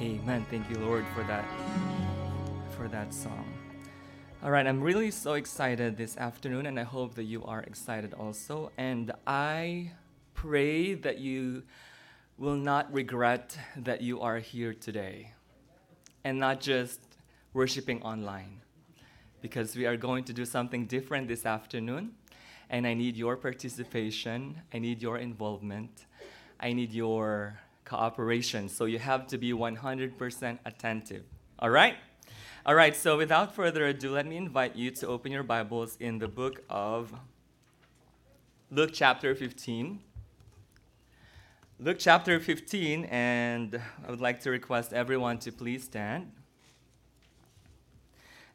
Amen. Thank you, Lord, for that for that song. All right, I'm really so excited this afternoon, and I hope that you are excited also. And I pray that you will not regret that you are here today and not just worshiping online because we are going to do something different this afternoon. And I need your participation, I need your involvement, I need your cooperation. So you have to be 100% attentive. All right? All right, so without further ado, let me invite you to open your Bibles in the book of Luke, chapter 15. Luke chapter 15, and I would like to request everyone to please stand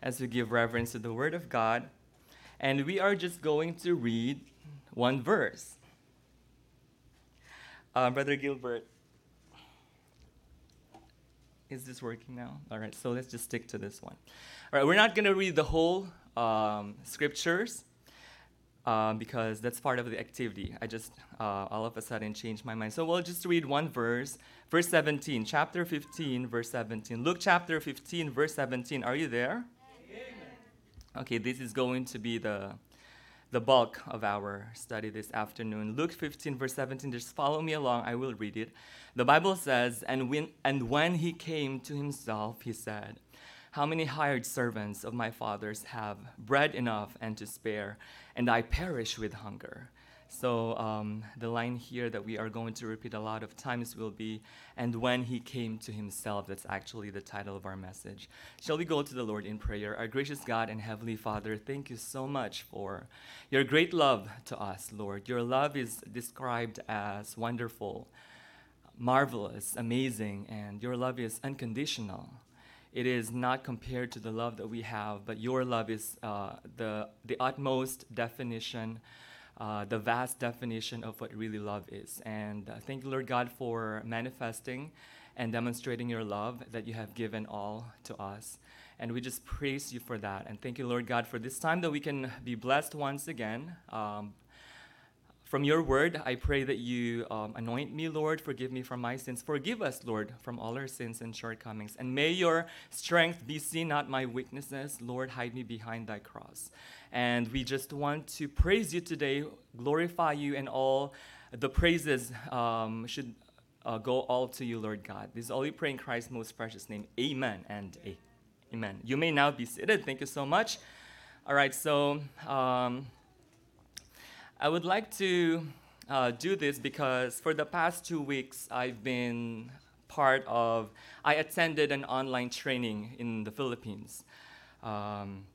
as we give reverence to the Word of God. And we are just going to read one verse. Uh, Brother Gilbert, is this working now? All right, so let's just stick to this one. All right, we're not going to read the whole um, scriptures um, because that's part of the activity. I just uh, all of a sudden changed my mind. So we'll just read one verse, verse 17, chapter 15, verse 17. Luke chapter 15, verse 17. Are you there? Amen. Okay, this is going to be the the bulk of our study this afternoon. Luke 15, verse 17. Just follow me along. I will read it. The Bible says, and when, and when he came to himself, he said, How many hired servants of my father's have bread enough and to spare, and I perish with hunger? So um, the line here that we are going to repeat a lot of times will be, and when he came to himself. That's actually the title of our message. Shall we go to the Lord in prayer? Our gracious God and Heavenly Father, thank you so much for your great love to us, Lord. Your love is described as wonderful, marvelous, amazing, and your love is unconditional. It is not compared to the love that we have, but your love is uh, the, the utmost definition uh, the vast definition of what really love is. And uh, thank you, Lord God, for manifesting and demonstrating your love that you have given all to us. And we just praise you for that. And thank you, Lord God, for this time that we can be blessed once again. Um, from your word, I pray that you um, anoint me, Lord, forgive me from my sins. Forgive us, Lord, from all our sins and shortcomings. And may your strength be seen, not my weaknesses. Lord, hide me behind thy cross. And we just want to praise you today, glorify you, and all the praises um, should uh, go all to you, Lord God. This is all we pray in Christ's most precious name. Amen and amen. You may now be seated. Thank you so much. All right, so um, I would like to uh, do this because for the past two weeks, I've been part of, I attended an online training in the Philippines. Um,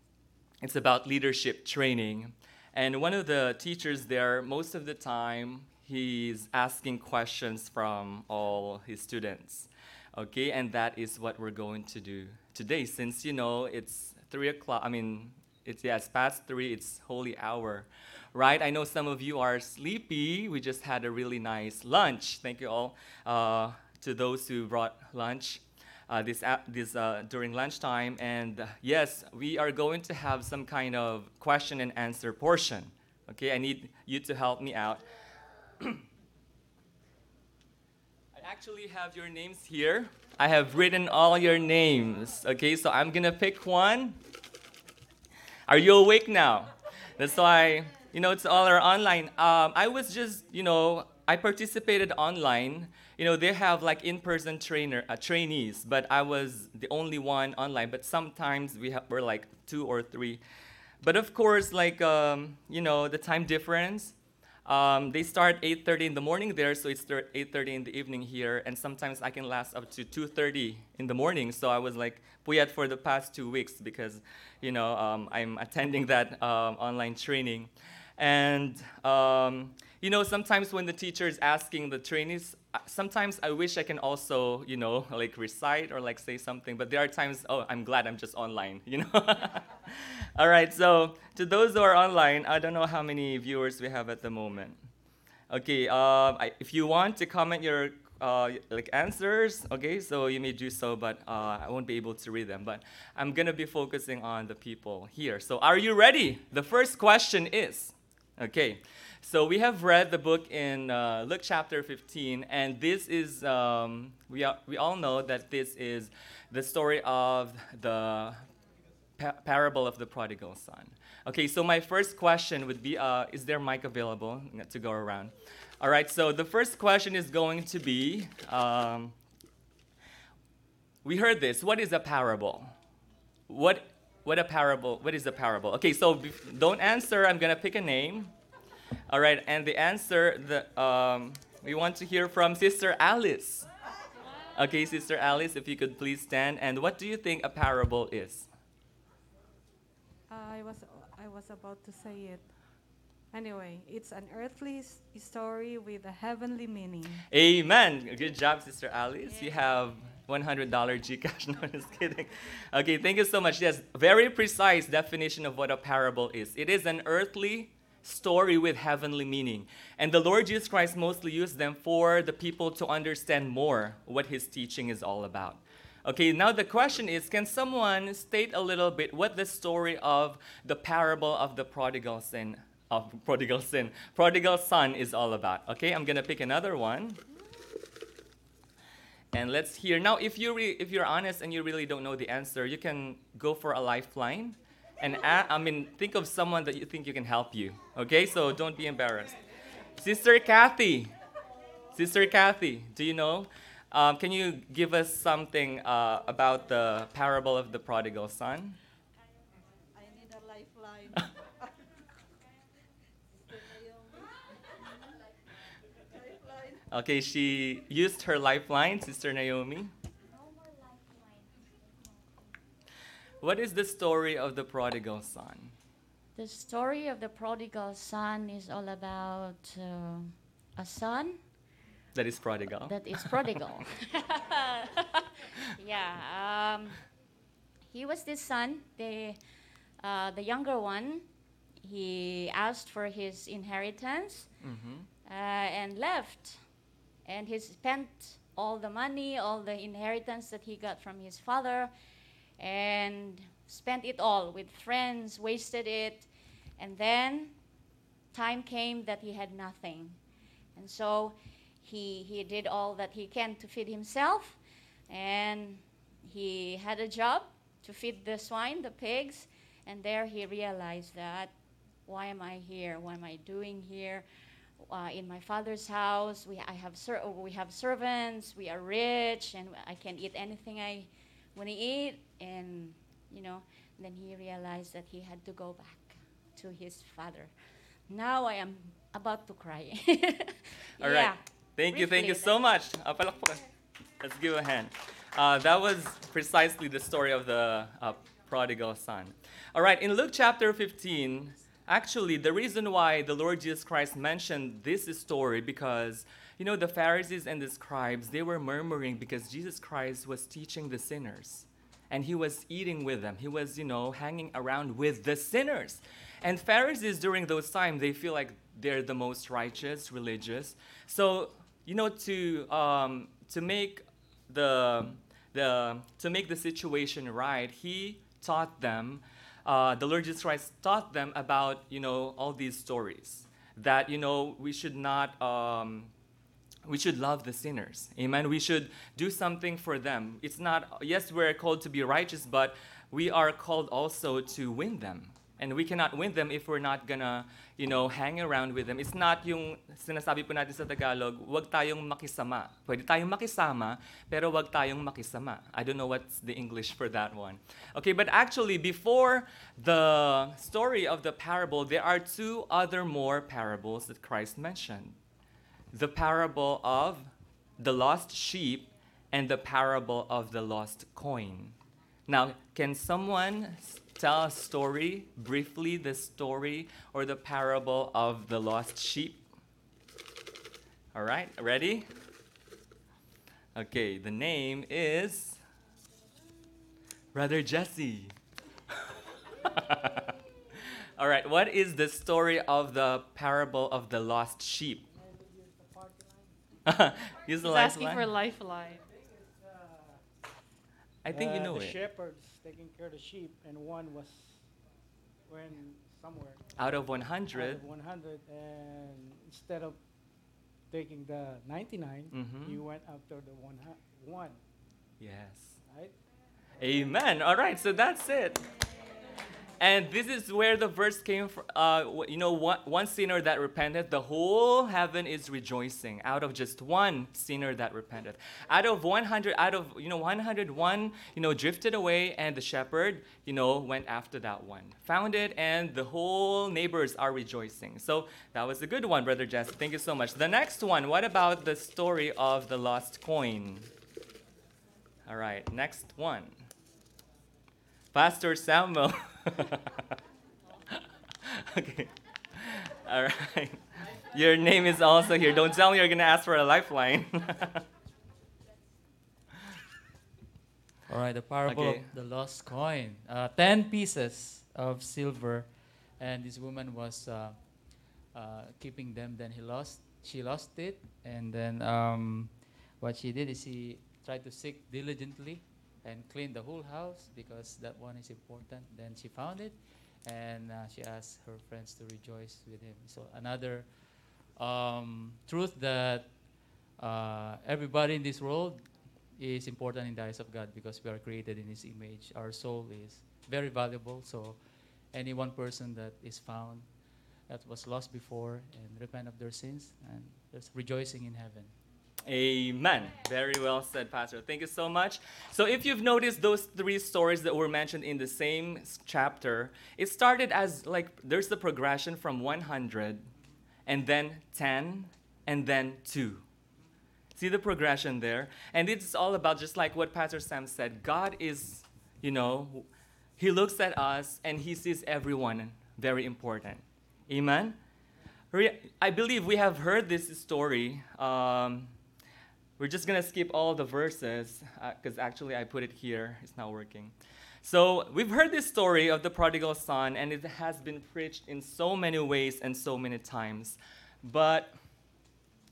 it's about leadership training. And one of the teachers there, most of the time, he's asking questions from all his students. Okay, and that is what we're going to do today. Since you know it's three o'clock, I mean, it's it's past three, it's holy hour, right? I know some of you are sleepy. We just had a really nice lunch. Thank you all uh, to those who brought lunch uh, this, this uh, during lunchtime. And uh, yes, we are going to have some kind of question and answer portion. Okay, I need you to help me out. I actually have your names here. I have written all your names. Okay, so I'm gonna pick one. Are you awake now? That's why, you know, it's all our online. Um, I was just, you know, I participated online you know, they have like in-person trainer uh, trainees, but I was the only one online. But sometimes we were like two or three. But of course, like um, you know, the time difference. Um, they start 8:30 in the morning there, so it's 8:30 in the evening here, and sometimes I can last up to 2:30 in the morning. So I was like puyat for the past two weeks because, you know, um, I'm attending that um, online training, and um, you know, sometimes when the teacher is asking the trainees, sometimes I wish I can also, you know, like recite or like say something, but there are times, oh, I'm glad I'm just online, you know? All right, so to those who are online, I don't know how many viewers we have at the moment. Okay, uh, I, if you want to comment your uh, like answers, okay, so you may do so, but uh, I won't be able to read them. But I'm gonna be focusing on the people here. So are you ready? The first question is, okay, So we have read the book in uh, Luke chapter 15, and this is, um, we, are, we all know that this is the story of the pa- parable of the prodigal son. Okay, so my first question would be uh, Is there mic available to go around? All right, so the first question is going to be um, We heard this. What is a parable? What, what a parable? What is a parable? Okay, so bef- don't answer. I'm gonna pick a name. All right, and the answer the um, we want to hear from Sister Alice. Okay, Sister Alice, if you could please stand. And what do you think a parable is? I was I was about to say it. Anyway, it's an earthly story with a heavenly meaning. Amen. Good job, Sister Alice. You have $100 Gcash. No, just kidding. Okay, thank you so much. Yes, very precise definition of what a parable is. It is an earthly story with heavenly meaning. And the Lord Jesus Christ mostly used them for the people to understand more what his teaching is all about. Okay, now the question is can someone state a little bit what the story of the parable of the prodigal sin of prodigal sin, prodigal son is all about? Okay, I'm going to pick another one. And let's hear. Now, if you re- if you're honest and you really don't know the answer, you can go for a lifeline, and a- I mean think of someone that you think you can help you. Okay, so don't be embarrassed. Sister Kathy, Sister Kathy, do you know? Um, can you give us something uh, about the parable of the prodigal son? I need a lifeline. lifeline. Okay, she used her lifeline, Sister Naomi. What is the story of the prodigal son? The story of the prodigal son is all about uh, a son That is prodigal. that is prodigal. yeah, um, he was this son, the, uh, the younger one. He asked for his inheritance Mhm. uh, and left. And he spent all the money, all the inheritance that he got from his father, and spent it all with friends, wasted it. And then time came that he had nothing. And so he, he did all that he can to feed himself, and he had a job to feed the swine, the pigs, and there he realized that why am I here? What am I doing here? Uh, in my father's house, we, I have ser- we have servants, we are rich, and I can eat anything I want he ate And, you know, then he realized that he had to go back to his father. Now I am about to cry. All right. yeah. Thank you, thank you so much. Let's give a hand. Uh, that was precisely the story of the uh, prodigal son. All right, in Luke chapter 15, actually, the reason why the Lord Jesus Christ mentioned this story because, you know, the Pharisees and the scribes, they were murmuring because Jesus Christ was teaching the sinners. And he was eating with them. He was, you know, hanging around with the sinners. And Pharisees during those times, they feel like they're the most righteous, religious. So, you know, to um, to make the the to make the situation right, he taught them. Uh, the Lord Jesus Christ taught them about you know all these stories that you know we should not. Um, we should love the sinners. Amen. We should do something for them. It's not, yes, we're called to be righteous, but we are called also to win them. And we cannot win them if we're not gonna, you know, hang around with them. It's not yung sinasabi po natin sa Tagalog, wag tayong makisama. Pwede tayong makisama, pero wag tayong makisama. I don't know what's the English for that one. Okay, but actually, before the story of the parable, there are two other more parables that Christ mentioned the parable of the lost sheep and the parable of the lost coin. Now, can someone tell a story, briefly, the story or the parable of the lost sheep? All right, ready? Okay, the name is Brother Jesse. All right, what is the story of the parable of the lost sheep? Use the He's asking lifeline. for a lifeline. I think you Uh, know the it. shepherds taking care of the sheep, and one was when somewhere. Out of Out 100, of 100, and instead of taking the 99, Mhm. you went after the one, one yes. right? Amen. All right, so that's it. And this is where the verse came from. Uh, you know, one, one sinner that repented, the whole heaven is rejoicing out of just one sinner that repented. Out of 100, out of, you know, 101, you know, drifted away, and the shepherd, you know, went after that one. Found it, and the whole neighbors are rejoicing. So that was a good one, Brother Jesse. Thank you so much. The next one, what about the story of the lost coin? All right, next one. Pastor Samuel. okay. All right. Your name is also here. Don't tell me you're going to ask for a lifeline. All right, the parable Okay. of the lost coin. Uh, ten pieces of silver, and this woman was uh, uh, keeping them. Then he lost. She lost it, and then um, what she did is she tried to seek diligently and clean the whole house because that one is important. Then she found it, and uh, she asked her friends to rejoice with him. So another um, truth that uh, everybody in this world is important in the eyes of God because we are created in His image. Our soul is very valuable. So, any one person that is found that was lost before and repent of their sins, and there's rejoicing in heaven. Amen. Very well said, Pastor. Thank you so much. So, if you've noticed those three stories that were mentioned in the same chapter, it started as like there's the progression from 100, and then 10, and then 2. See the progression there? And it's all about just like what Pastor Sam said God is, you know, He looks at us and He sees everyone very important. Amen? I believe we have heard this story. Um, we're just going to skip all the verses uh, because actually I put it here. It's not working. So we've heard this story of the prodigal son, and it has been preached in so many ways and so many times. But,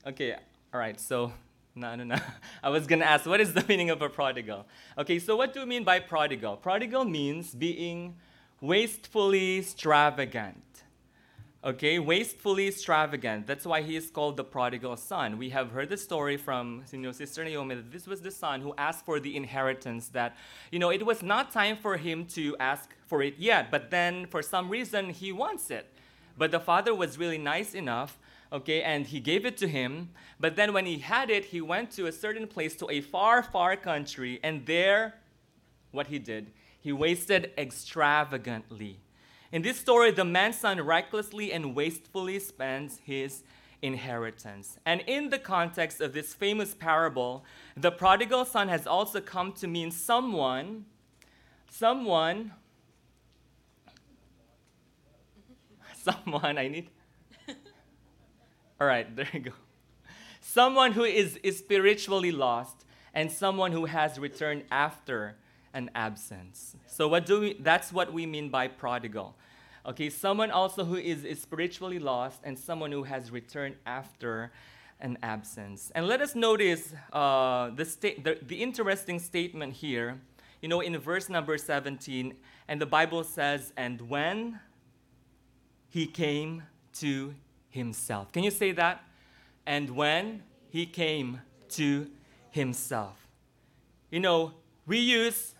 okay, all right, so, no, no, no. I was going to ask, what is the meaning of a prodigal? Okay, so what do we mean by prodigal? Prodigal means being wastefully extravagant. Okay, wastefully extravagant. That's why he is called the prodigal son. We have heard the story from you know, Sister Naomi that this was the son who asked for the inheritance, that, you know, it was not time for him to ask for it yet, but then for some reason he wants it. But the father was really nice enough, okay, and he gave it to him. But then when he had it, he went to a certain place, to a far, far country, and there, what he did, he wasted extravagantly. In this story, the man's son recklessly and wastefully spends his inheritance. And in the context of this famous parable, the prodigal son has also come to mean someone, someone, someone, I need. All right, there you go. Someone who is, is spiritually lost and someone who has returned after an absence. So what do we that's what we mean by prodigal. Okay, someone also who is, is spiritually lost and someone who has returned after an absence. And let us notice uh, the, sta- the, the interesting statement here. You know, in verse number 17, and the Bible says, And when he came to himself. Can you say that? And when he came to himself. You know, we use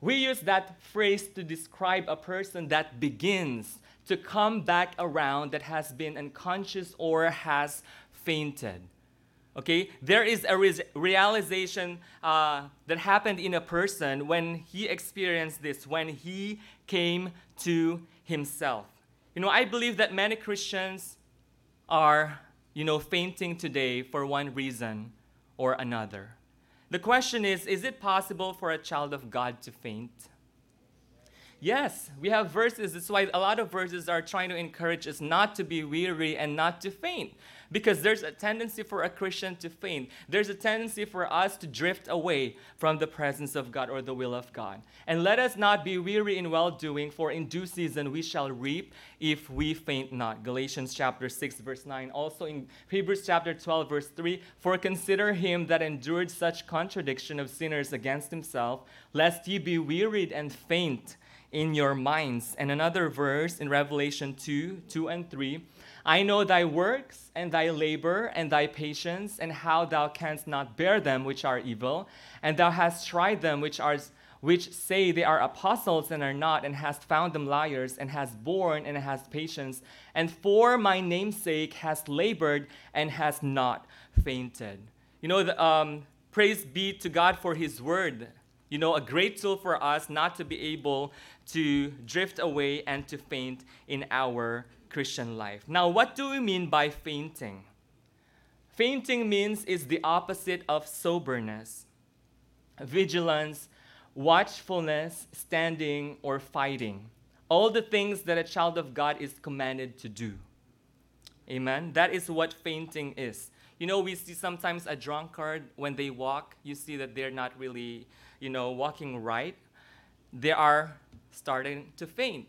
we use that phrase to describe a person that begins to come back around that has been unconscious or has fainted. Okay, there is a realization uh, that happened in a person when he experienced this, when he came to himself. You know, I believe that many Christians are, you know, fainting today for one reason or another. The question is is it possible for a child of God to faint? Yes, we have verses. That's why a lot of verses are trying to encourage us not to be weary and not to faint. Because there's a tendency for a Christian to faint. There's a tendency for us to drift away from the presence of God or the will of God. And let us not be weary in well doing, for in due season we shall reap if we faint not. Galatians chapter 6, verse 9. Also in Hebrews chapter 12, verse 3 For consider him that endured such contradiction of sinners against himself, lest ye be wearied and faint in your minds. And another verse in Revelation 2 2 and 3 I know thy works and thy labor and thy patience, and how thou canst not bear them which are evil, and thou hast tried them which are which say they are apostles and are not, and hast found them liars, and hast borne and hast patience, and for my name's sake hast labored and hast not fainted. You know, the, um, praise be to God for His word. You know, a great tool for us not to be able to drift away and to faint in our Christian life. Now, what do we mean by fainting? Fainting means is the opposite of soberness, vigilance, watchfulness, standing, or fighting. All the things that a child of God is commanded to do. Amen. That is what fainting is. You know, we see sometimes a drunkard when they walk, you see that they're not really, you know, walking right. They are starting to faint.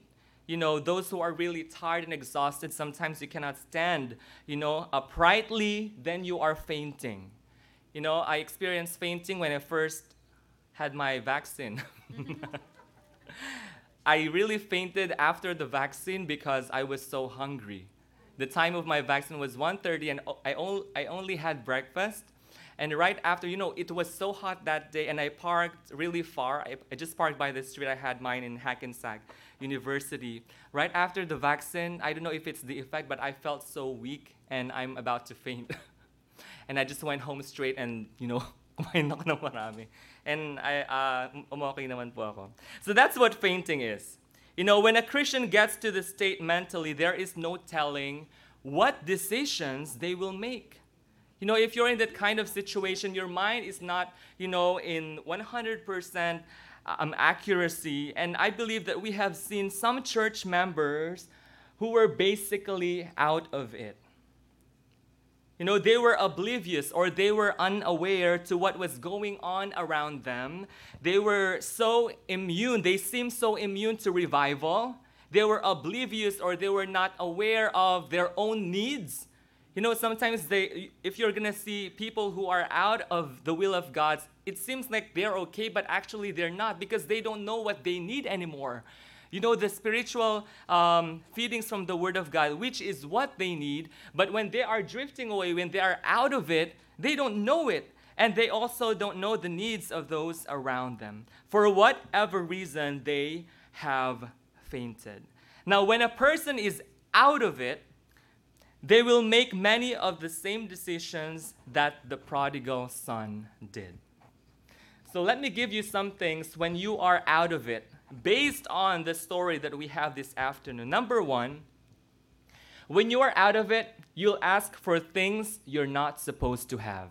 You know, those who are really tired and exhausted, sometimes you cannot stand, you know, uprightly, then you are fainting. You know, I experienced fainting when I first had my vaccine. I really fainted after the vaccine because I was so hungry. The time of my vaccine was 1:30 and I, only had breakfast. And right after, you know, it was so hot that day and I parked really far. I, I just parked by the street. I had mine in Hackensack University. Right after the vaccine, I don't know if it's the effect, but I felt so weak and I'm about to faint. and I just went home straight and, you know, kumain ako marami. And I, uh, umokay naman po ako. So that's what fainting is. You know, when a Christian gets to the state mentally, there is no telling what decisions they will make. You know, if you're in that kind of situation, your mind is not, you know, in 100% um, accuracy. And I believe that we have seen some church members who were basically out of it. You know, they were oblivious or they were unaware to what was going on around them. They were so immune, they seemed so immune to revival. They were oblivious or they were not aware of their own needs. You know, sometimes they if you're to see people who are out of the will of God, it seems like they're okay, but actually they're not because they don't know what they need anymore you know, the spiritual um, feedings from the Word of God, which is what they need. But when they are drifting away, when they are out of it, they don't know it. And they also don't know the needs of those around them. For whatever reason, they have fainted. Now, when a person is out of it, they will make many of the same decisions that the prodigal son did. So, let me give you some things when you are out of it based on the story that we have this afternoon. Number one, when you are out of it, you'll ask for things you're not supposed to have.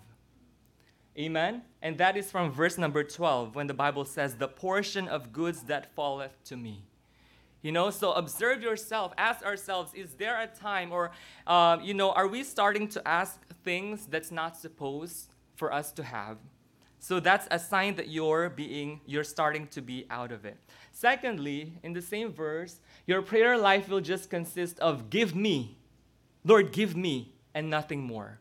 Amen? And that is from verse number 12 when the Bible says, The portion of goods that falleth to me. You know, so observe yourself, ask ourselves, is there a time or, uh, you know, are we starting to ask things that's not supposed for us to have? So that's a sign that you're being, you're starting to be out of it. Secondly, in the same verse, your prayer life will just consist of give me, Lord, give me, and nothing more.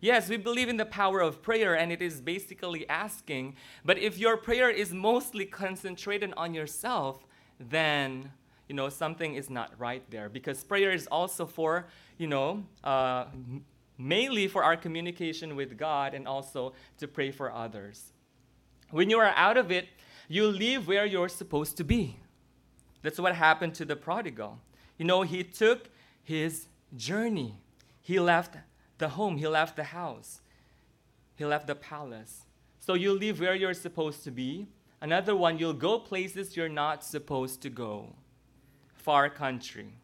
Yes, we believe in the power of prayer, and it is basically asking. But if your prayer is mostly concentrated on yourself, then you know something is not right there. Because prayer is also for you know uh, mainly for our communication with God, and also to pray for others. When you are out of it, you leave where you're supposed to be. That's what happened to the prodigal. You know, he took his journey. He left the home, he left the house, he left the palace. So you leave where you're supposed to be. Another one, you'll go places you're not supposed to go. Far country.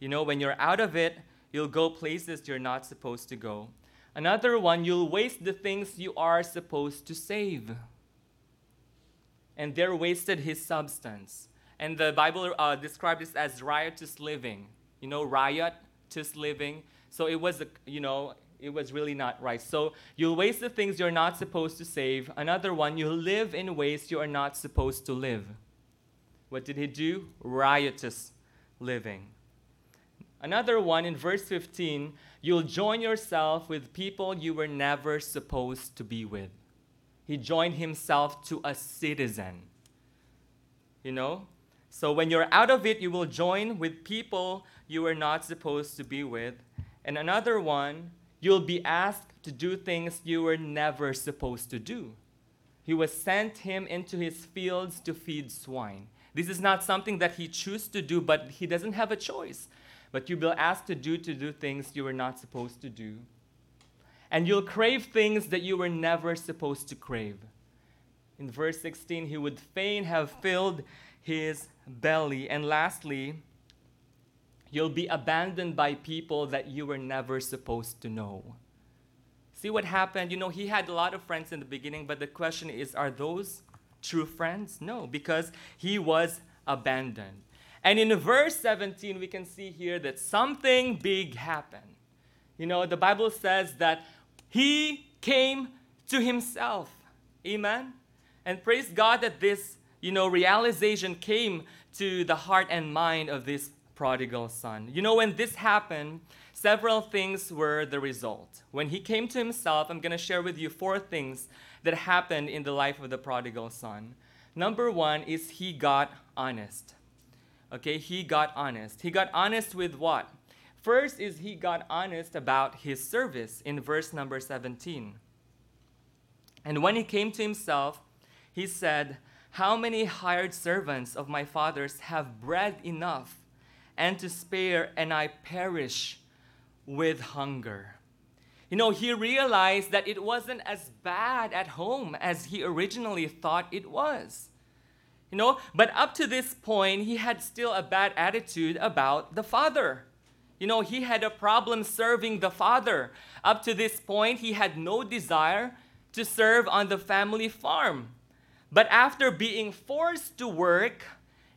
You know, when you're out of it, you'll go places you're not supposed to go. Another one, you'll waste the things you are supposed to save and there wasted his substance. And the Bible uh, described this as riotous living. You know, riotous living. So it was, you know, it was really not right. So you'll waste the things you're not supposed to save. Another one, you'll live in ways you are not supposed to live. What did he do? Riotous living. Another one in verse 15, you'll join yourself with people you were never supposed to be with he joined himself to a citizen. You know, So when you're out of it, you will join with people you were not supposed to be with. And another one, you'll be asked to do things you were never supposed to do. He was sent him into his fields to feed swine. This is not something that he chose to do, but he doesn't have a choice. But you'll be asked to do to do things you were not supposed to do. And you'll crave things that you were never supposed to crave. In verse 16, he would fain have filled his belly. And lastly, you'll be abandoned by people that you were never supposed to know. See what happened? You know, he had a lot of friends in the beginning, but the question is are those true friends? No, because he was abandoned. And in verse 17, we can see here that something big happened. You know, the Bible says that he came to himself. Amen? And praise God that this, you know, realization came to the heart and mind of this prodigal son. You know, when this happened, several things were the result. When he came to himself, I'm going to share with you four things that happened in the life of the prodigal son. Number one is he got honest. Okay, he got honest. He got honest with what? First is he got honest about his service in verse number 17. And when he came to himself, he said, How many hired servants of my father's have bread enough and to spare, and I perish with hunger? You know, he realized that it wasn't as bad at home as he originally thought it was. You know, but up to this point, he had still a bad attitude about the Father. You know, he had a problem serving the Father. Up to this point, he had no desire to serve on the family farm. But after being forced to work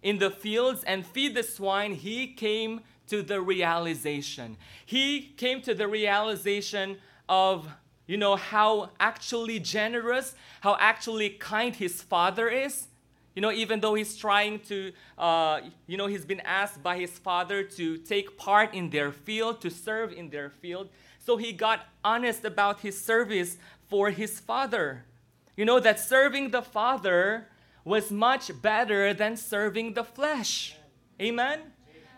in the fields and feed the swine, he came to the realization. He came to the realization of, you know, how actually generous, how actually kind his father is. You know, even though he's trying to, uh, you know, he's been asked by his father to take part in their field, to serve in their field. So he got honest about his service for his father. You know, that serving the father was much better than serving the flesh. Amen?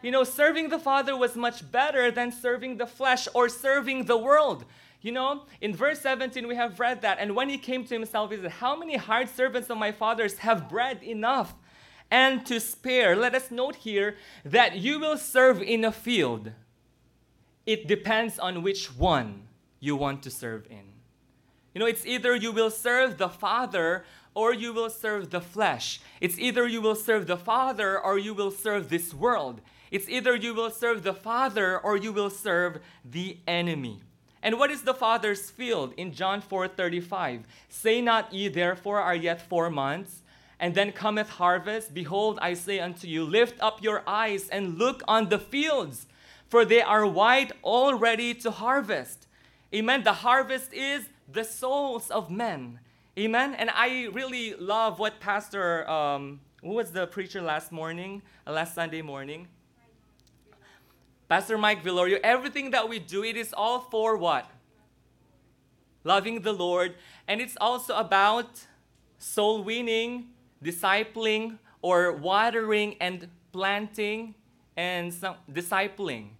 You know, serving the Father was much better than serving the flesh or serving the world. You know, in verse 17, we have read that. And when he came to himself, he said, How many hired servants of my father's have bread enough and to spare? Let us note here that you will serve in a field. It depends on which one you want to serve in. You know, it's either you will serve the Father or you will serve the flesh. It's either you will serve the Father or you will serve this world. It's either you will serve the Father or you will serve the enemy. And what is the Father's field? In John 4:35, say not ye therefore are yet four months, and then cometh harvest. Behold, I say unto you, lift up your eyes and look on the fields, for they are white already to harvest. Amen. The harvest is the souls of men. Amen. And I really love what Pastor, um, who was the preacher last morning, uh, last Sunday morning? Pastor Mike Villorio, everything that we do, it is all for what? Loving the Lord. And it's also about soul winning, discipling, or watering and planting and some discipling.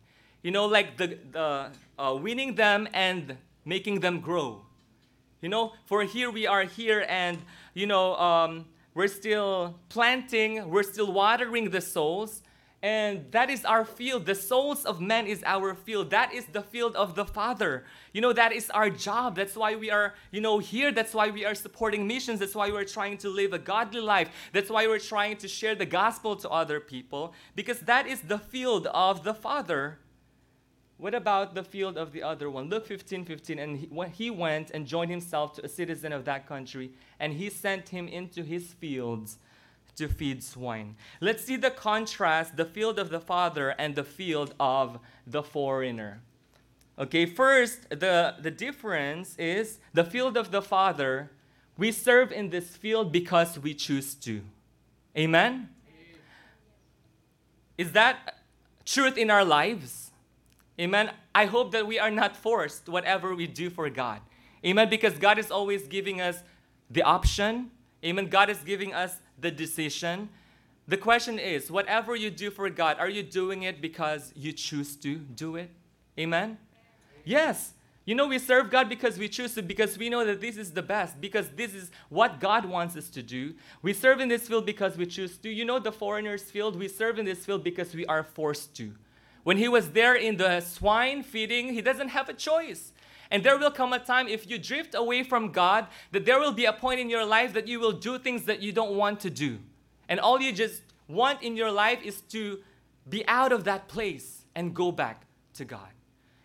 You know, like the, the uh, winning them and making them grow. You know, for here we are here and, you know, um, we're still planting, we're still watering the souls. And that is our field. The souls of men is our field. That is the field of the Father. You know, that is our job. That's why we are, you know, here. That's why we are supporting missions. That's why we're trying to live a godly life. That's why we're trying to share the gospel to other people. Because that is the field of the Father. What about the field of the other one? Luke 15 15. And he, he went and joined himself to a citizen of that country, and he sent him into his fields to feed swine. Let's see the contrast the field of the father and the field of the foreigner. Okay, first, the, the difference is the field of the father, we serve in this field because we choose to. Amen? Is that truth in our lives? Amen. I hope that we are not forced whatever we do for God. Amen. Because God is always giving us the option. Amen. God is giving us the decision. the question is whatever you do for God, are you doing it because you choose to do it? Amen? Yes. You know, we serve God because we choose to, because we know that this is the best, because this is what God wants us to do. We serve in this field because we choose to. You know, the foreigner's field, we serve in this field because we are forced to. When he was there in the swine feeding, he doesn't have a choice. And there will come a time if you drift away from God, that there will be a point in your life that you will do things that you don't want to do. And all you just want in your life is to be out of that place and go back to God.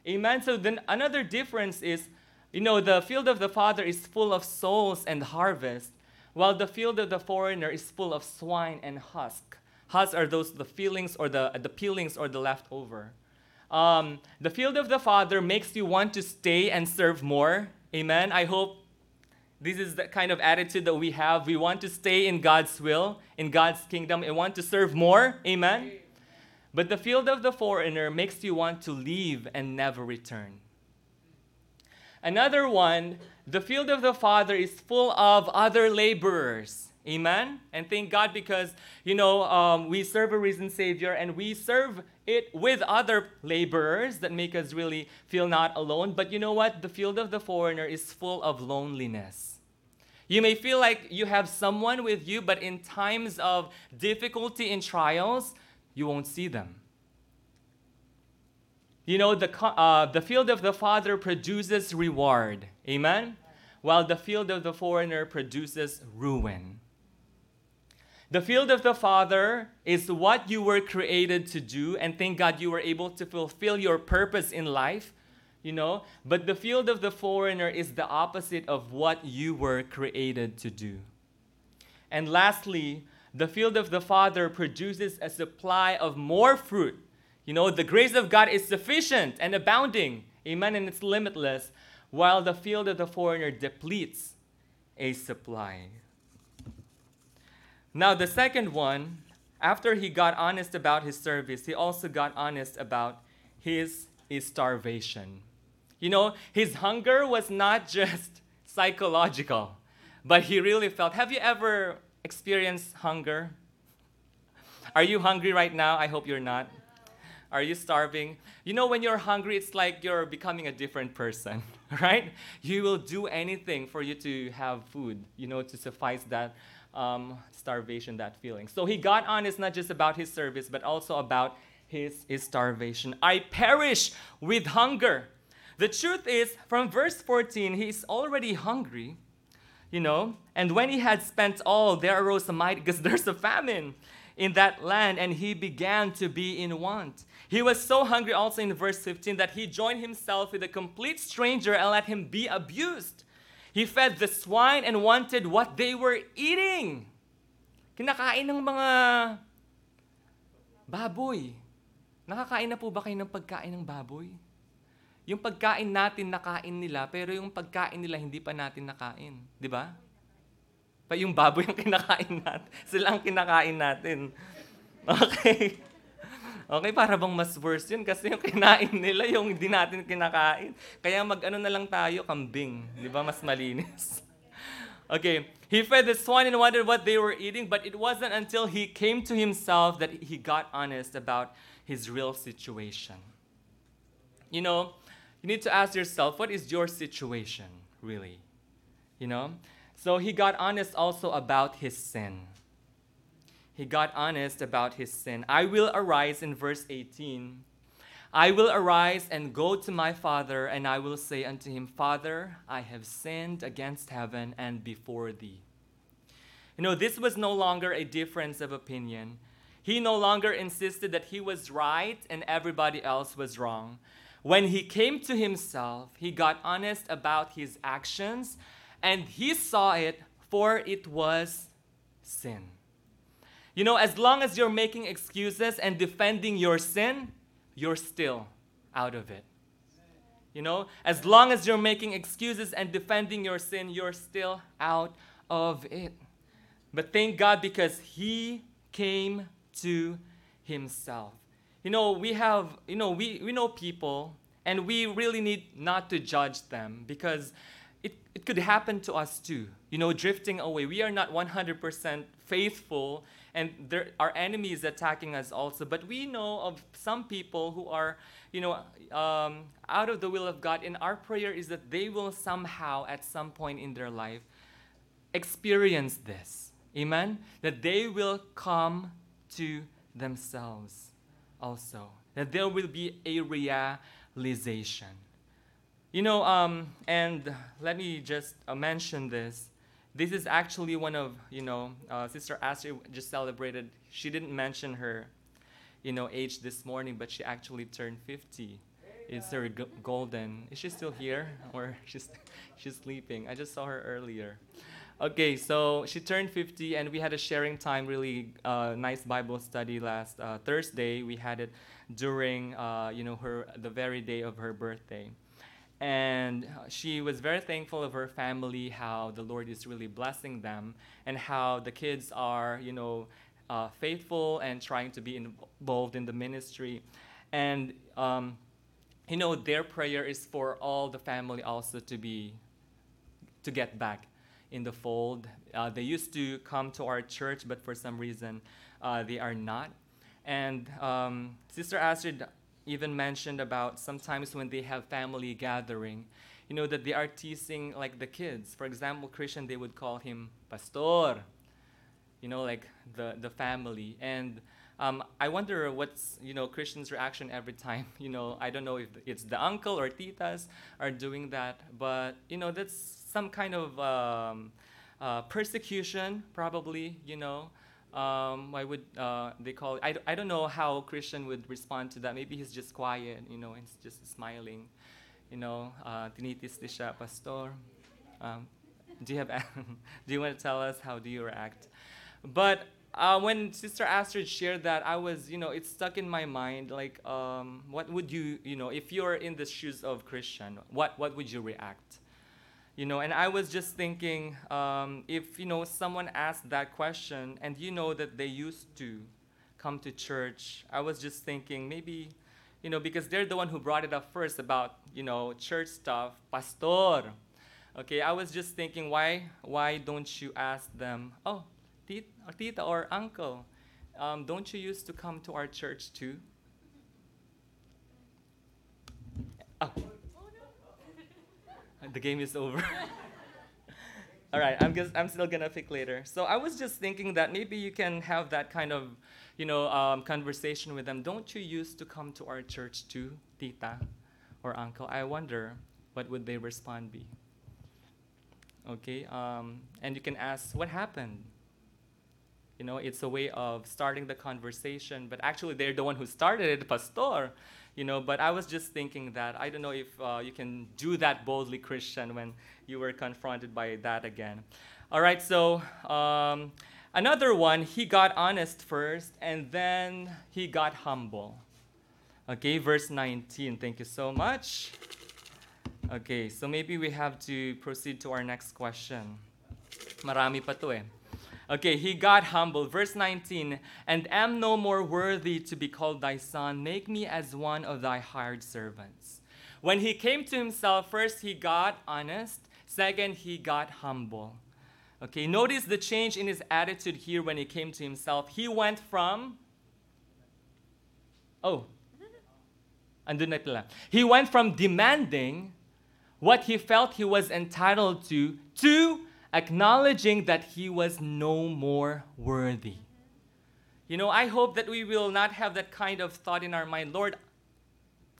Amen. So then another difference is, you know, the field of the Father is full of souls and harvest, while the field of the foreigner is full of swine and husk. Husk are those the feelings or the the peelings or the leftover. Um, the field of the Father makes you want to stay and serve more. Amen. I hope this is the kind of attitude that we have. We want to stay in God's will, in God's kingdom, and want to serve more. Amen. But the field of the foreigner makes you want to leave and never return. Another one, the field of the Father is full of other laborers. Amen? And thank God because, you know, um, we serve a risen Savior and we serve it with other laborers that make us really feel not alone. But you know what? The field of the foreigner is full of loneliness. You may feel like you have someone with you, but in times of difficulty and trials, you won't see them. You know, the, uh, the field of the Father produces reward. Amen? While the field of the foreigner produces ruin. The field of the Father is what you were created to do, and thank God you were able to fulfill your purpose in life, you know. But the field of the foreigner is the opposite of what you were created to do. And lastly, the field of the Father produces a supply of more fruit. You know, the grace of God is sufficient and abounding, amen, and it's limitless, while the field of the foreigner depletes a supply. Now, the second one, after he got honest about his service, he also got honest about his, his starvation. You know, his hunger was not just psychological, but he really felt. Have you ever experienced hunger? Are you hungry right now? I hope you're not. Are you starving? You know, when you're hungry, it's like you're becoming a different person, right? You will do anything for you to have food, you know, to suffice that um, starvation, that feeling. So he got honest not just about his service, but also about his, his starvation. I perish with hunger. The truth is, from verse 14, he's already hungry, you know, and when he had spent all, there arose a mighty, because there's a famine in that land, and he began to be in want. He was so hungry, also in verse 15, that he joined himself with a complete stranger and let him be abused. He fed the swine and wanted what they were eating. Kinakain ng mga baboy. Nakakain na po ba kayo ng pagkain ng baboy? Yung pagkain natin nakain nila, pero yung pagkain nila hindi pa natin nakain. Di ba? Pa yung baboy ang kinakain natin. Sila ang kinakain natin. Okay. Okay, para bang mas worse yun kasi yung kinain nila yung hindi natin kinakain. Kaya mag-ano na lang tayo, kambing. Di ba? Mas malinis. Okay, he fed the swine and wondered what they were eating, but it wasn't until he came to himself that he got honest about his real situation. You know, you need to ask yourself, what is your situation, really? You know? So he got honest also about his sin he got honest about his sin. I will arise in verse 18. I will arise and go to my father, and I will say unto him, Father, I have sinned against heaven and before thee. You know, this was no longer a difference of opinion. He no longer insisted that he was right and everybody else was wrong. When he came to himself, he got honest about his actions and he saw it for it was sin. You know, as long as you're making excuses and defending your sin, you're still out of it. You know, as long as you're making excuses and defending your sin, you're still out of it. But thank God because He came to Himself. You know, we have, you know, we, we know people and we really need not to judge them because it, could happen to us too. You know, drifting away. We are not 100% faithful, and there enemy is attacking us also. But we know of some people who are, you know, um, out of the will of God. And our prayer is that they will somehow, at some point in their life, experience this. Amen? That they will come to themselves also. That there will be a realization. You know, um, and let me just uh, mention this. This is actually one of, you know, uh, Sister Astrid just celebrated. She didn't mention her, you know, age this morning, but she actually turned 50. It's her golden. Is she still here, or she's she's sleeping? I just saw her earlier. Okay, so she turned 50, and we had a sharing time, really uh, nice Bible study last uh, Thursday. We had it during, uh, you know, her the very day of her birthday, and she was very thankful of her family, how the Lord is really blessing them, and how the kids are, you know, uh, faithful and trying to be involved in the ministry, and um, you know, their prayer is for all the family also to be to get back in the fold. Uh, they used to come to our church, but for some reason, uh, they are not. And um, Sister Astrid even mentioned about sometimes when they have family gathering, you know, that they are teasing like the kids. For example, Christian, they would call him Pastor, you know, like the, the family. And um, I wonder what's, you know, Christian's reaction every time, you know, I don't know if it's the uncle or titas are doing that, but, you know, that's some kind of um, uh, persecution, probably, you know. Um, why would uh, they call it? I, I don't know how Christian would respond to that. Maybe he's just quiet, you know, he's just smiling. You know, uh, tinitis siya, pastor. Um, do you have, do you want to tell us how do you react? But uh, when Sister Astrid shared that, I was, you know, it stuck in my mind. Like, um, what would you, you know, if you're in the shoes of Christian, what, what would you react? You know and i was just thinking um, if you know someone asked that question and you know that they used to come to church i was just thinking maybe you know because they're the one who brought it up first about you know church stuff pastor. Okay i was just thinking why why don't you ask them oh tita, or uncle um, don't you used to come to our church too? Oh the game is over. All right, I'm just, I'm still gonna pick later. So I was just thinking that maybe you can have that kind of, you know, um, conversation with them. Don't you used to come to our church too, tita or uncle? I wonder what would they respond be. Okay, um, and you can ask what happened. You know, it's a way of starting the conversation, but actually they're the one who started it, pastor you know but i was just thinking that i don't know if uh, you can do that boldly christian when you were confronted by that again. All right so um, another one he got honest first and then he got humble. Okay verse 19 thank you so much. Okay so maybe we have to proceed to our next question. Marami pa to eh Okay, he got humble. Verse 19, and am no more worthy to be called thy son. Make me as one of thy hired servants. When he came to himself, first he got honest, second he got humble. Okay, notice the change in his attitude here when he came to himself. He went from Oh. Andun. He went from demanding what he felt he was entitled to to acknowledging that he was no more worthy. You know, I hope that we will not have that kind of thought in our mind Lord,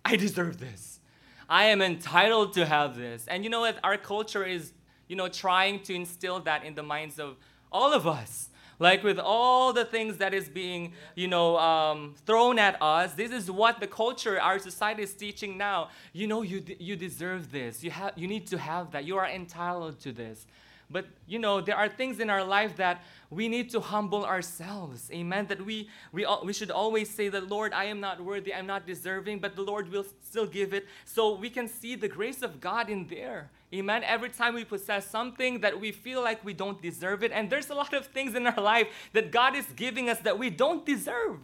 I deserve this. I am entitled to have this. And you know what? Our culture is, you know, trying to instill that in the minds of all of us. Like with all the things that is being, you know, um, thrown at us, this is what the culture, our society is teaching now. You know, you, you deserve this. You, have, you need to have that. You are entitled to this. But you know, there are things in our life that we need to humble ourselves. Amen. That we we we should always say that Lord, I am not worthy, I'm not deserving, but the Lord will still give it. So we can see the grace of God in there. Amen. Every time we possess something that we feel like we don't deserve it, and there's a lot of things in our life that God is giving us that we don't deserve.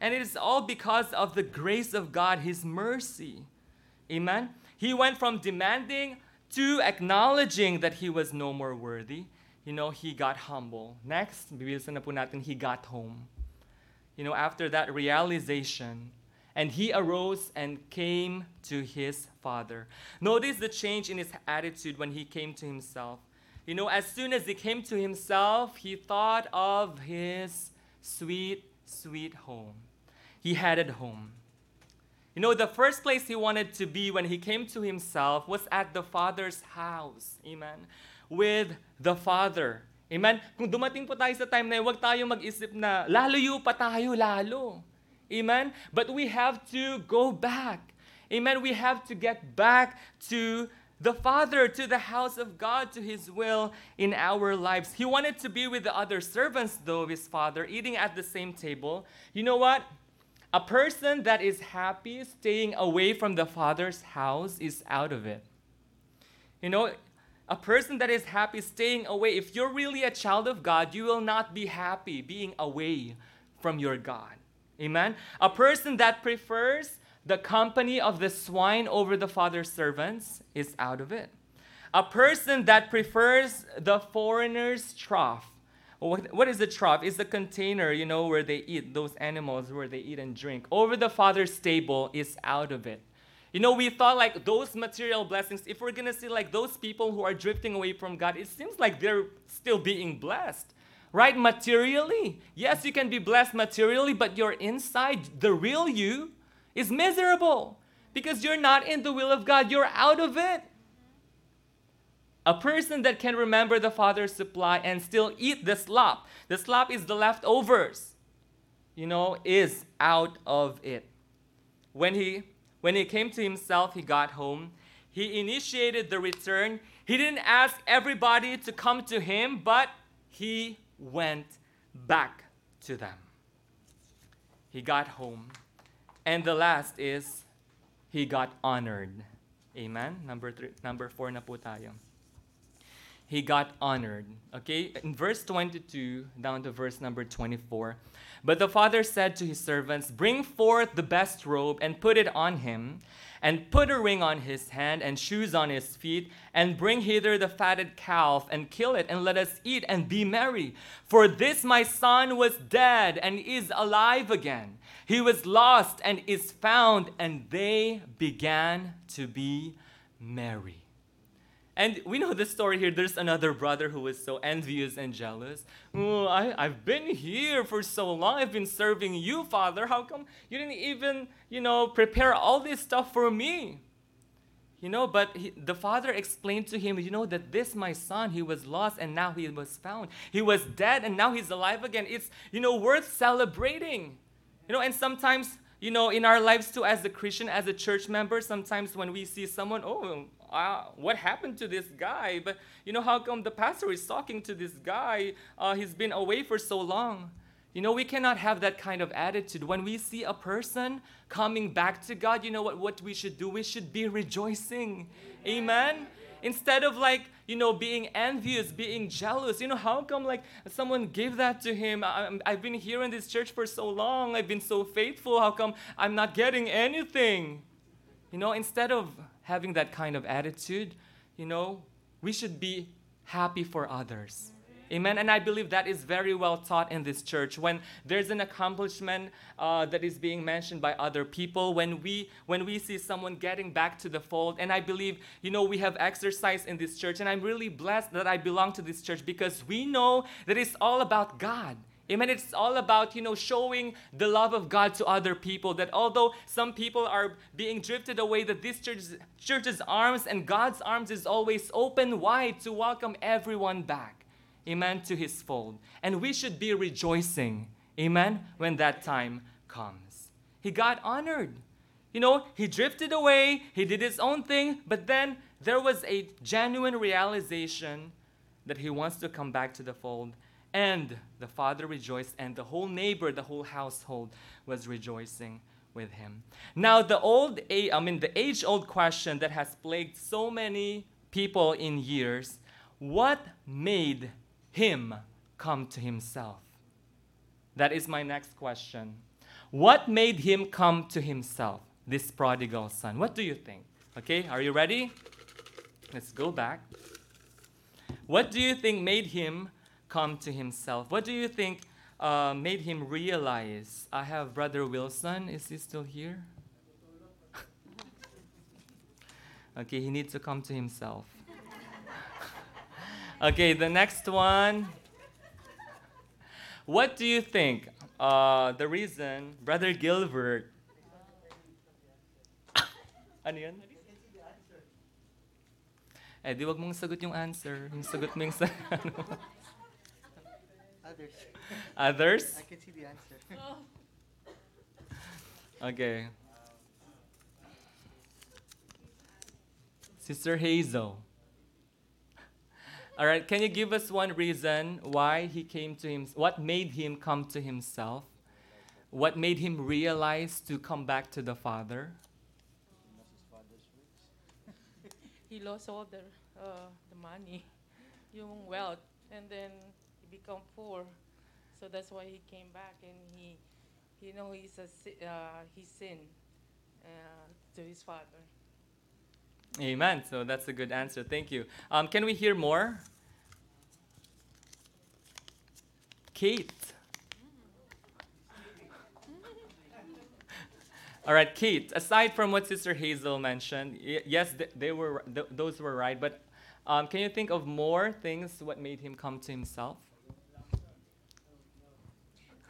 And it is all because of the grace of God, His mercy. Amen. He went from demanding Two, acknowledging that he was no more worthy. You know, he got humble. Next, bibilisan na po natin, he got home. You know, after that realization, and he arose and came to his father. Notice the change in his attitude when he came to himself. You know, as soon as he came to himself, he thought of his sweet, sweet home. He headed home. You know, the first place he wanted to be when he came to himself was at the Father's house. Amen. With the Father. Amen. Kung dumating po tayo sa time na huwag tayo mag-isip na lalayo pa tayo, lalo. Amen. But we have to go back. Amen. We have to get back to the Father, to the house of God, to His will in our lives. He wanted to be with the other servants, though, of His Father, eating at the same table. You know what? A person that is happy staying away from the Father's house is out of it. You know, a person that is happy staying away, if you're really a child of God, you will not be happy being away from your God. Amen. A person that prefers the company of the swine over the father's servants is out of it. A person that prefers the foreigner's trough. What, what is the trough? It's the container, you know, where they eat, those animals where they eat and drink. Over the father's table is out of it. You know, we thought like those material blessings, if we're gonna see like those people who are drifting away from God, it seems like they're still being blessed right? Materially. Yes, you can be blessed materially, but your inside, the real you, is miserable because you're not in the will of God. You're out of it. A person that can remember the Father's supply and still eat the slop, the slop is the leftovers, you know, is out of it. When he when he came to himself, he got home. He initiated the return. He didn't ask everybody to come to him, but he went back to them. He got home. And the last is he got honored. Amen. Number three, number 4 na po tayo. He got honored. Okay? In verse 22 down to verse number 24. But the father said to his servants, Bring forth the best robe and put it on him, and put a ring on his hand and shoes on his feet, and bring hither the fatted calf and kill it, and let us eat and be merry. For this my son was dead and is alive again. He was lost and is found, and they began to be merry. And we know this story here. There's another brother who was so envious and jealous. Oh, I, I've been here for so long. I've been serving you, Father. How come you didn't even, you know, prepare all this stuff for me? You know, but he, the father explained to him, you know, that this, my son, he was lost and now he was found. He was dead and now he's alive again. It's, you know, worth celebrating. You know, and sometimes, you know, in our lives too, as a Christian, as a church member, sometimes when we see someone, oh, uh, what happened to this guy? But you know, how come the pastor is talking to this guy? Uh, he's been away for so long. You know, we cannot have that kind of attitude. When we see a person coming back to God, you know what, what we should do? We should be rejoicing. Amen? Instead of like, you know, being envious, being jealous. You know, how come like someone gave that to him? I, I've been here in this church for so long. I've been so faithful. How come I'm not getting anything? You know, instead of having that kind of attitude, you know, we should be happy for others. Amen. And I believe that is very well taught in this church. When there's an accomplishment uh, that is being mentioned by other people, when we when we see someone getting back to the fold, and I believe you know we have exercise in this church, and I'm really blessed that I belong to this church because we know that it's all about God. Amen. It's all about, you know, showing the love of God to other people. That although some people are being drifted away, that this church, church's arms and God's arms is always open wide to welcome everyone back. Amen. To his fold. And we should be rejoicing. Amen. When that time comes. He got honored. You know, he drifted away, he did his own thing, but then there was a genuine realization that he wants to come back to the fold and the father rejoiced, and the whole neighbor, the whole household was rejoicing with him. Now, the old, I mean, the age-old question that has plagued so many people in years: What made him come to himself? That is my next question. What made him come to himself? This prodigal son. What do you think? Okay, are you ready? Let's go back. What do you think made him come to himself? What do you think uh, made him realize? I have Brother Wilson. Is he still here? okay, he needs to come to himself. okay, the next one. What do you think? Uh, the reason, Brother Gilbert. ano? Eh, di wag mong sagot yung answer. Yung sagot mo yung sa... Others. Others? I can see the answer. Okay. Sister Hazel. All right, can you give us one reason why he came to him? What made him come to himself? What made him realize to come back to the Father? he lost all the uh, the money, yung wealth, and then he become poor. So that's why he came back and he, you know, he's a si- uh, he sinned uh, to his father. Amen. So that's a good answer. Thank you. Um, can we hear more? Kate. All right, Kate. Aside from what Sister Hazel mentioned, y- yes, th- they were th- those were right. But um, can you think of more things? What made him come to himself?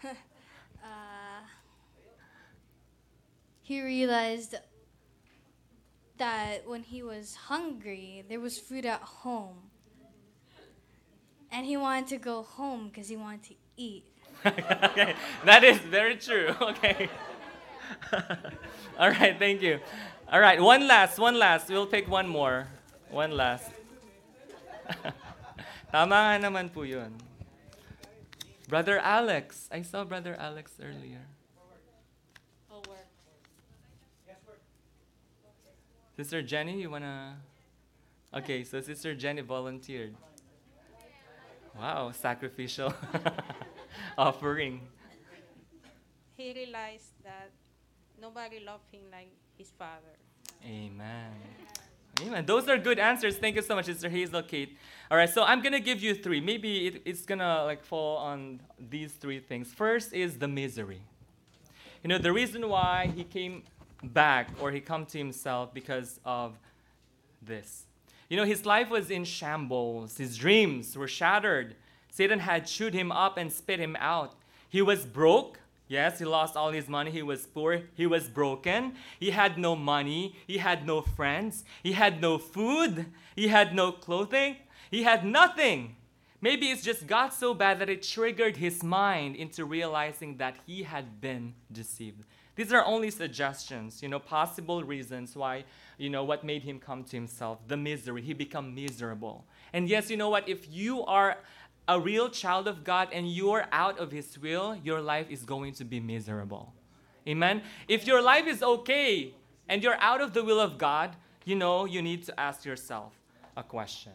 uh, he realized that when he was hungry, there was food at home. And he wanted to go home because he wanted to eat. okay, that is very true. Okay. All right, thank you. All right, one last, one last. We'll pick one more. One last. Tama naman po yun. Brother Alex. I saw Brother Alex earlier. Sister Jenny, you wanna? Okay, so Sister Jenny volunteered. Wow, sacrificial offering. He realized that nobody loved him like his father. Amen. Amen. Those are good answers. Thank you so much, Sister Hazel Kate. All right, so I'm gonna give you three. Maybe it, it's gonna like fall on these three things. First is the misery. You know, the reason why he came back or he come to himself because of this. You know, his life was in shambles. His dreams were shattered. Satan had chewed him up and spit him out. He was broke. Yes, he lost all his money. He was poor. He was broken. He had no money. He had no friends. He had no food. He had no clothing. He had nothing. Maybe it's just got so bad that it triggered his mind into realizing that he had been deceived. These are only suggestions, you know, possible reasons why, you know, what made him come to himself. The misery. He become miserable. And yes, you know what? If you are a real child of God and you're out of His will, your life is going to be miserable. Amen? If your life is okay and you're out of the will of God, you know, you need to ask yourself a question.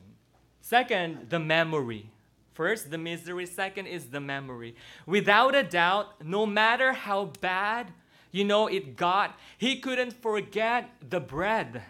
Second, the memory. First, the misery. Second is the memory. Without a doubt, no matter how bad, you know, it got, he couldn't forget the bread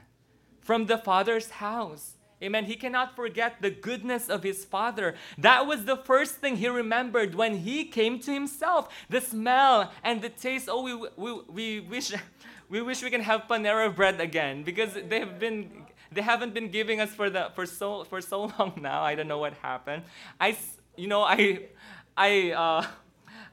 from the Father's house. Amen. He cannot forget the goodness of his father. That was the first thing he remembered when he came to himself. The smell and the taste. Oh, we, we, we wish we wish we can have Panera bread again because they have been they haven't been giving us for the for so for so long now. I don't know what happened. I you know I I uh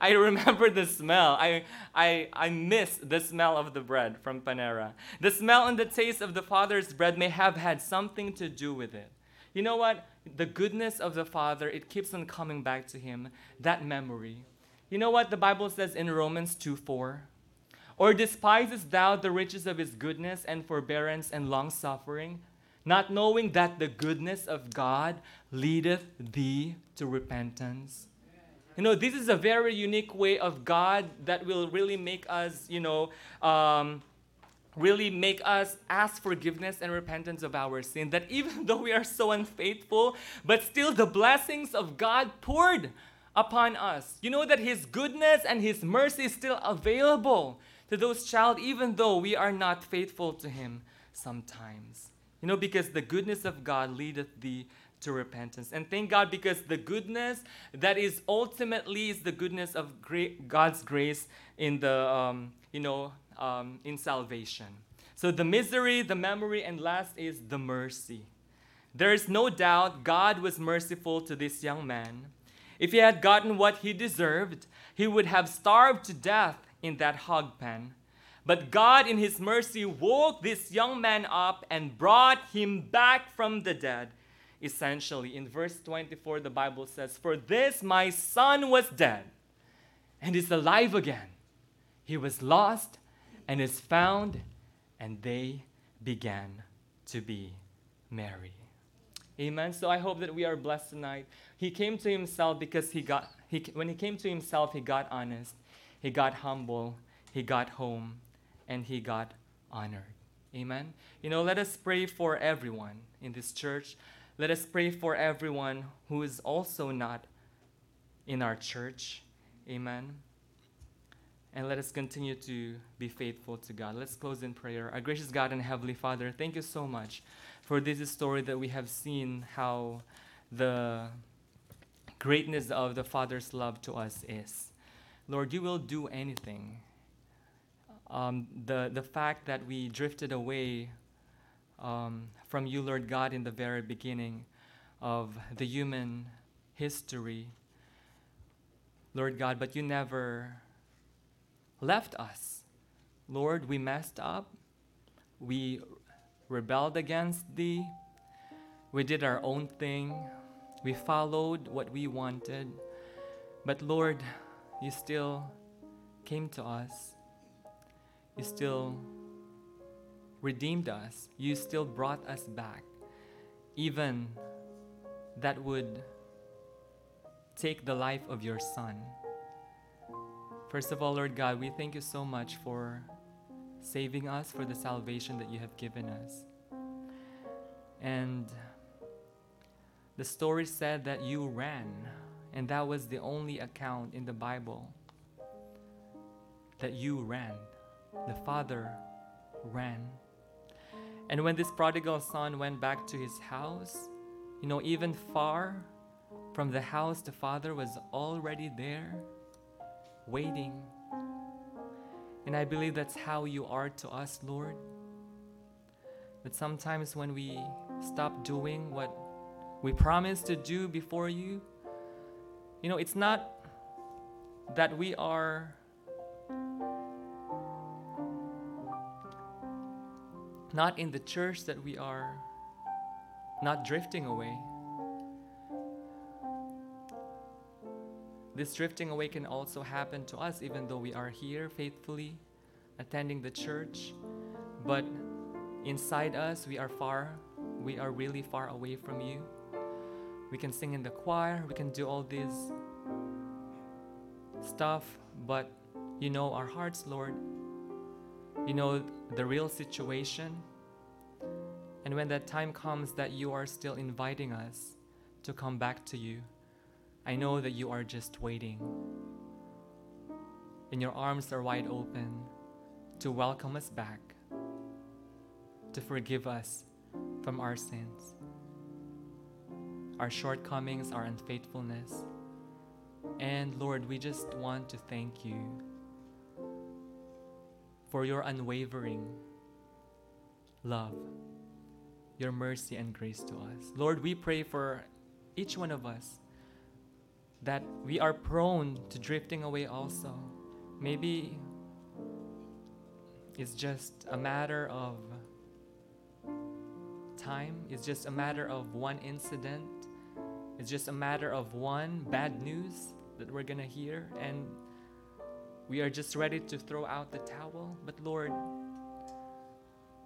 I remember the smell. I, I, I miss the smell of the bread from Panera. The smell and the taste of the Father's bread may have had something to do with it. You know what? The goodness of the Father, it keeps on coming back to Him, that memory. You know what the Bible says in Romans 2 4? Or despisest thou the riches of His goodness and forbearance and long suffering, not knowing that the goodness of God leadeth thee to repentance? You know, this is a very unique way of God that will really make us, you know, um, really make us ask forgiveness and repentance of our sin. That even though we are so unfaithful, but still the blessings of God poured upon us. You know that His goodness and His mercy is still available to those child, even though we are not faithful to Him sometimes. You know, because the goodness of God leadeth thee to repentance. And thank God because the goodness that is ultimately is the goodness of gra- God's grace in the, um, you know, um, in salvation. So the misery, the memory, and last is the mercy. There is no doubt God was merciful to this young man. If he had gotten what he deserved, he would have starved to death in that hog pen. But God, in his mercy, woke this young man up and brought him back from the dead. Essentially, in verse 24, the Bible says, For this my son was dead and is alive again. He was lost and is found, and they began to be merry. Amen. So I hope that we are blessed tonight. He came to himself because he got he when he came to himself, he got honest, he got humble, he got home, and he got honored. Amen. You know, let us pray for everyone in this church. Let us pray for everyone who is also not in our church. Amen. And let us continue to be faithful to God. Let's close in prayer. Our gracious God and Heavenly Father, thank you so much for this story that we have seen how the greatness of the Father's love to us is. Lord, you will do anything. Um, the, the fact that we drifted away um, from you, Lord God, in the very beginning of the human history, Lord God, but you never left us. Lord, we messed up. We rebelled against thee. We did our own thing. We followed what we wanted. But Lord, you still came to us. You still redeemed us. You still brought us back. Even that would take the life of your son. First of all, Lord God, we thank you so much for saving us, for the salvation that you have given us. And the story said that you ran, and that was the only account in the Bible that you ran. The father ran. And when this prodigal son went back to his house, you know, even far from the house, the father was already there, waiting. And I believe that's how you are to us, Lord. That sometimes when we stop doing what we promised to do before you, you know, it's not that we are not in the church that we are not drifting away. This drifting away can also happen to us, even though we are here faithfully attending the church. But inside us, we are far, we are really far away from you. We can sing in the choir, we can do all this stuff, but you know our hearts, Lord. You know the real situation. And when that time comes that you are still inviting us to come back to you, I know that you are just waiting. And your arms are wide open to welcome us back, to forgive us from our sins, our shortcomings, our unfaithfulness. And Lord, we just want to thank you for your unwavering love, your mercy and grace to us. Lord, we pray for each one of us that we are prone to drifting away also. Maybe it's just a matter of time, it's just a matter of one incident, it's just a matter of one bad news that we're gonna hear, and we are just ready to throw out the towel. But Lord,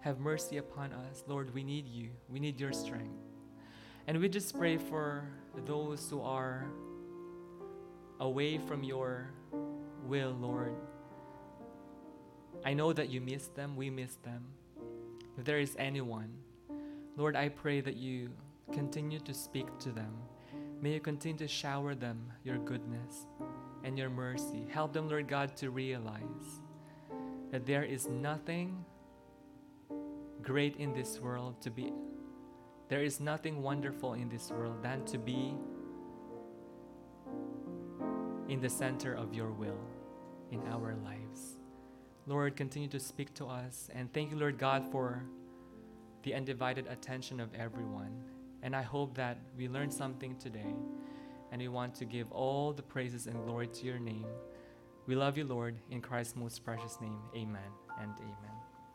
have mercy upon us. Lord, we need you, we need your strength. And we just pray for those who are away from your will, Lord. I know that you miss them, we miss them. If there is anyone, Lord, I pray that you continue to speak to them. May you continue to shower them your goodness and your mercy. Help them, Lord God, to realize that there is nothing great in this world to be There is nothing wonderful in this world than to be in the center of your will in our lives. Lord, continue to speak to us. And thank you, Lord God, for the undivided attention of everyone. And I hope that we learned something today. And we want to give all the praises and glory to your name. We love you, Lord, in Christ's most precious name. Amen and amen.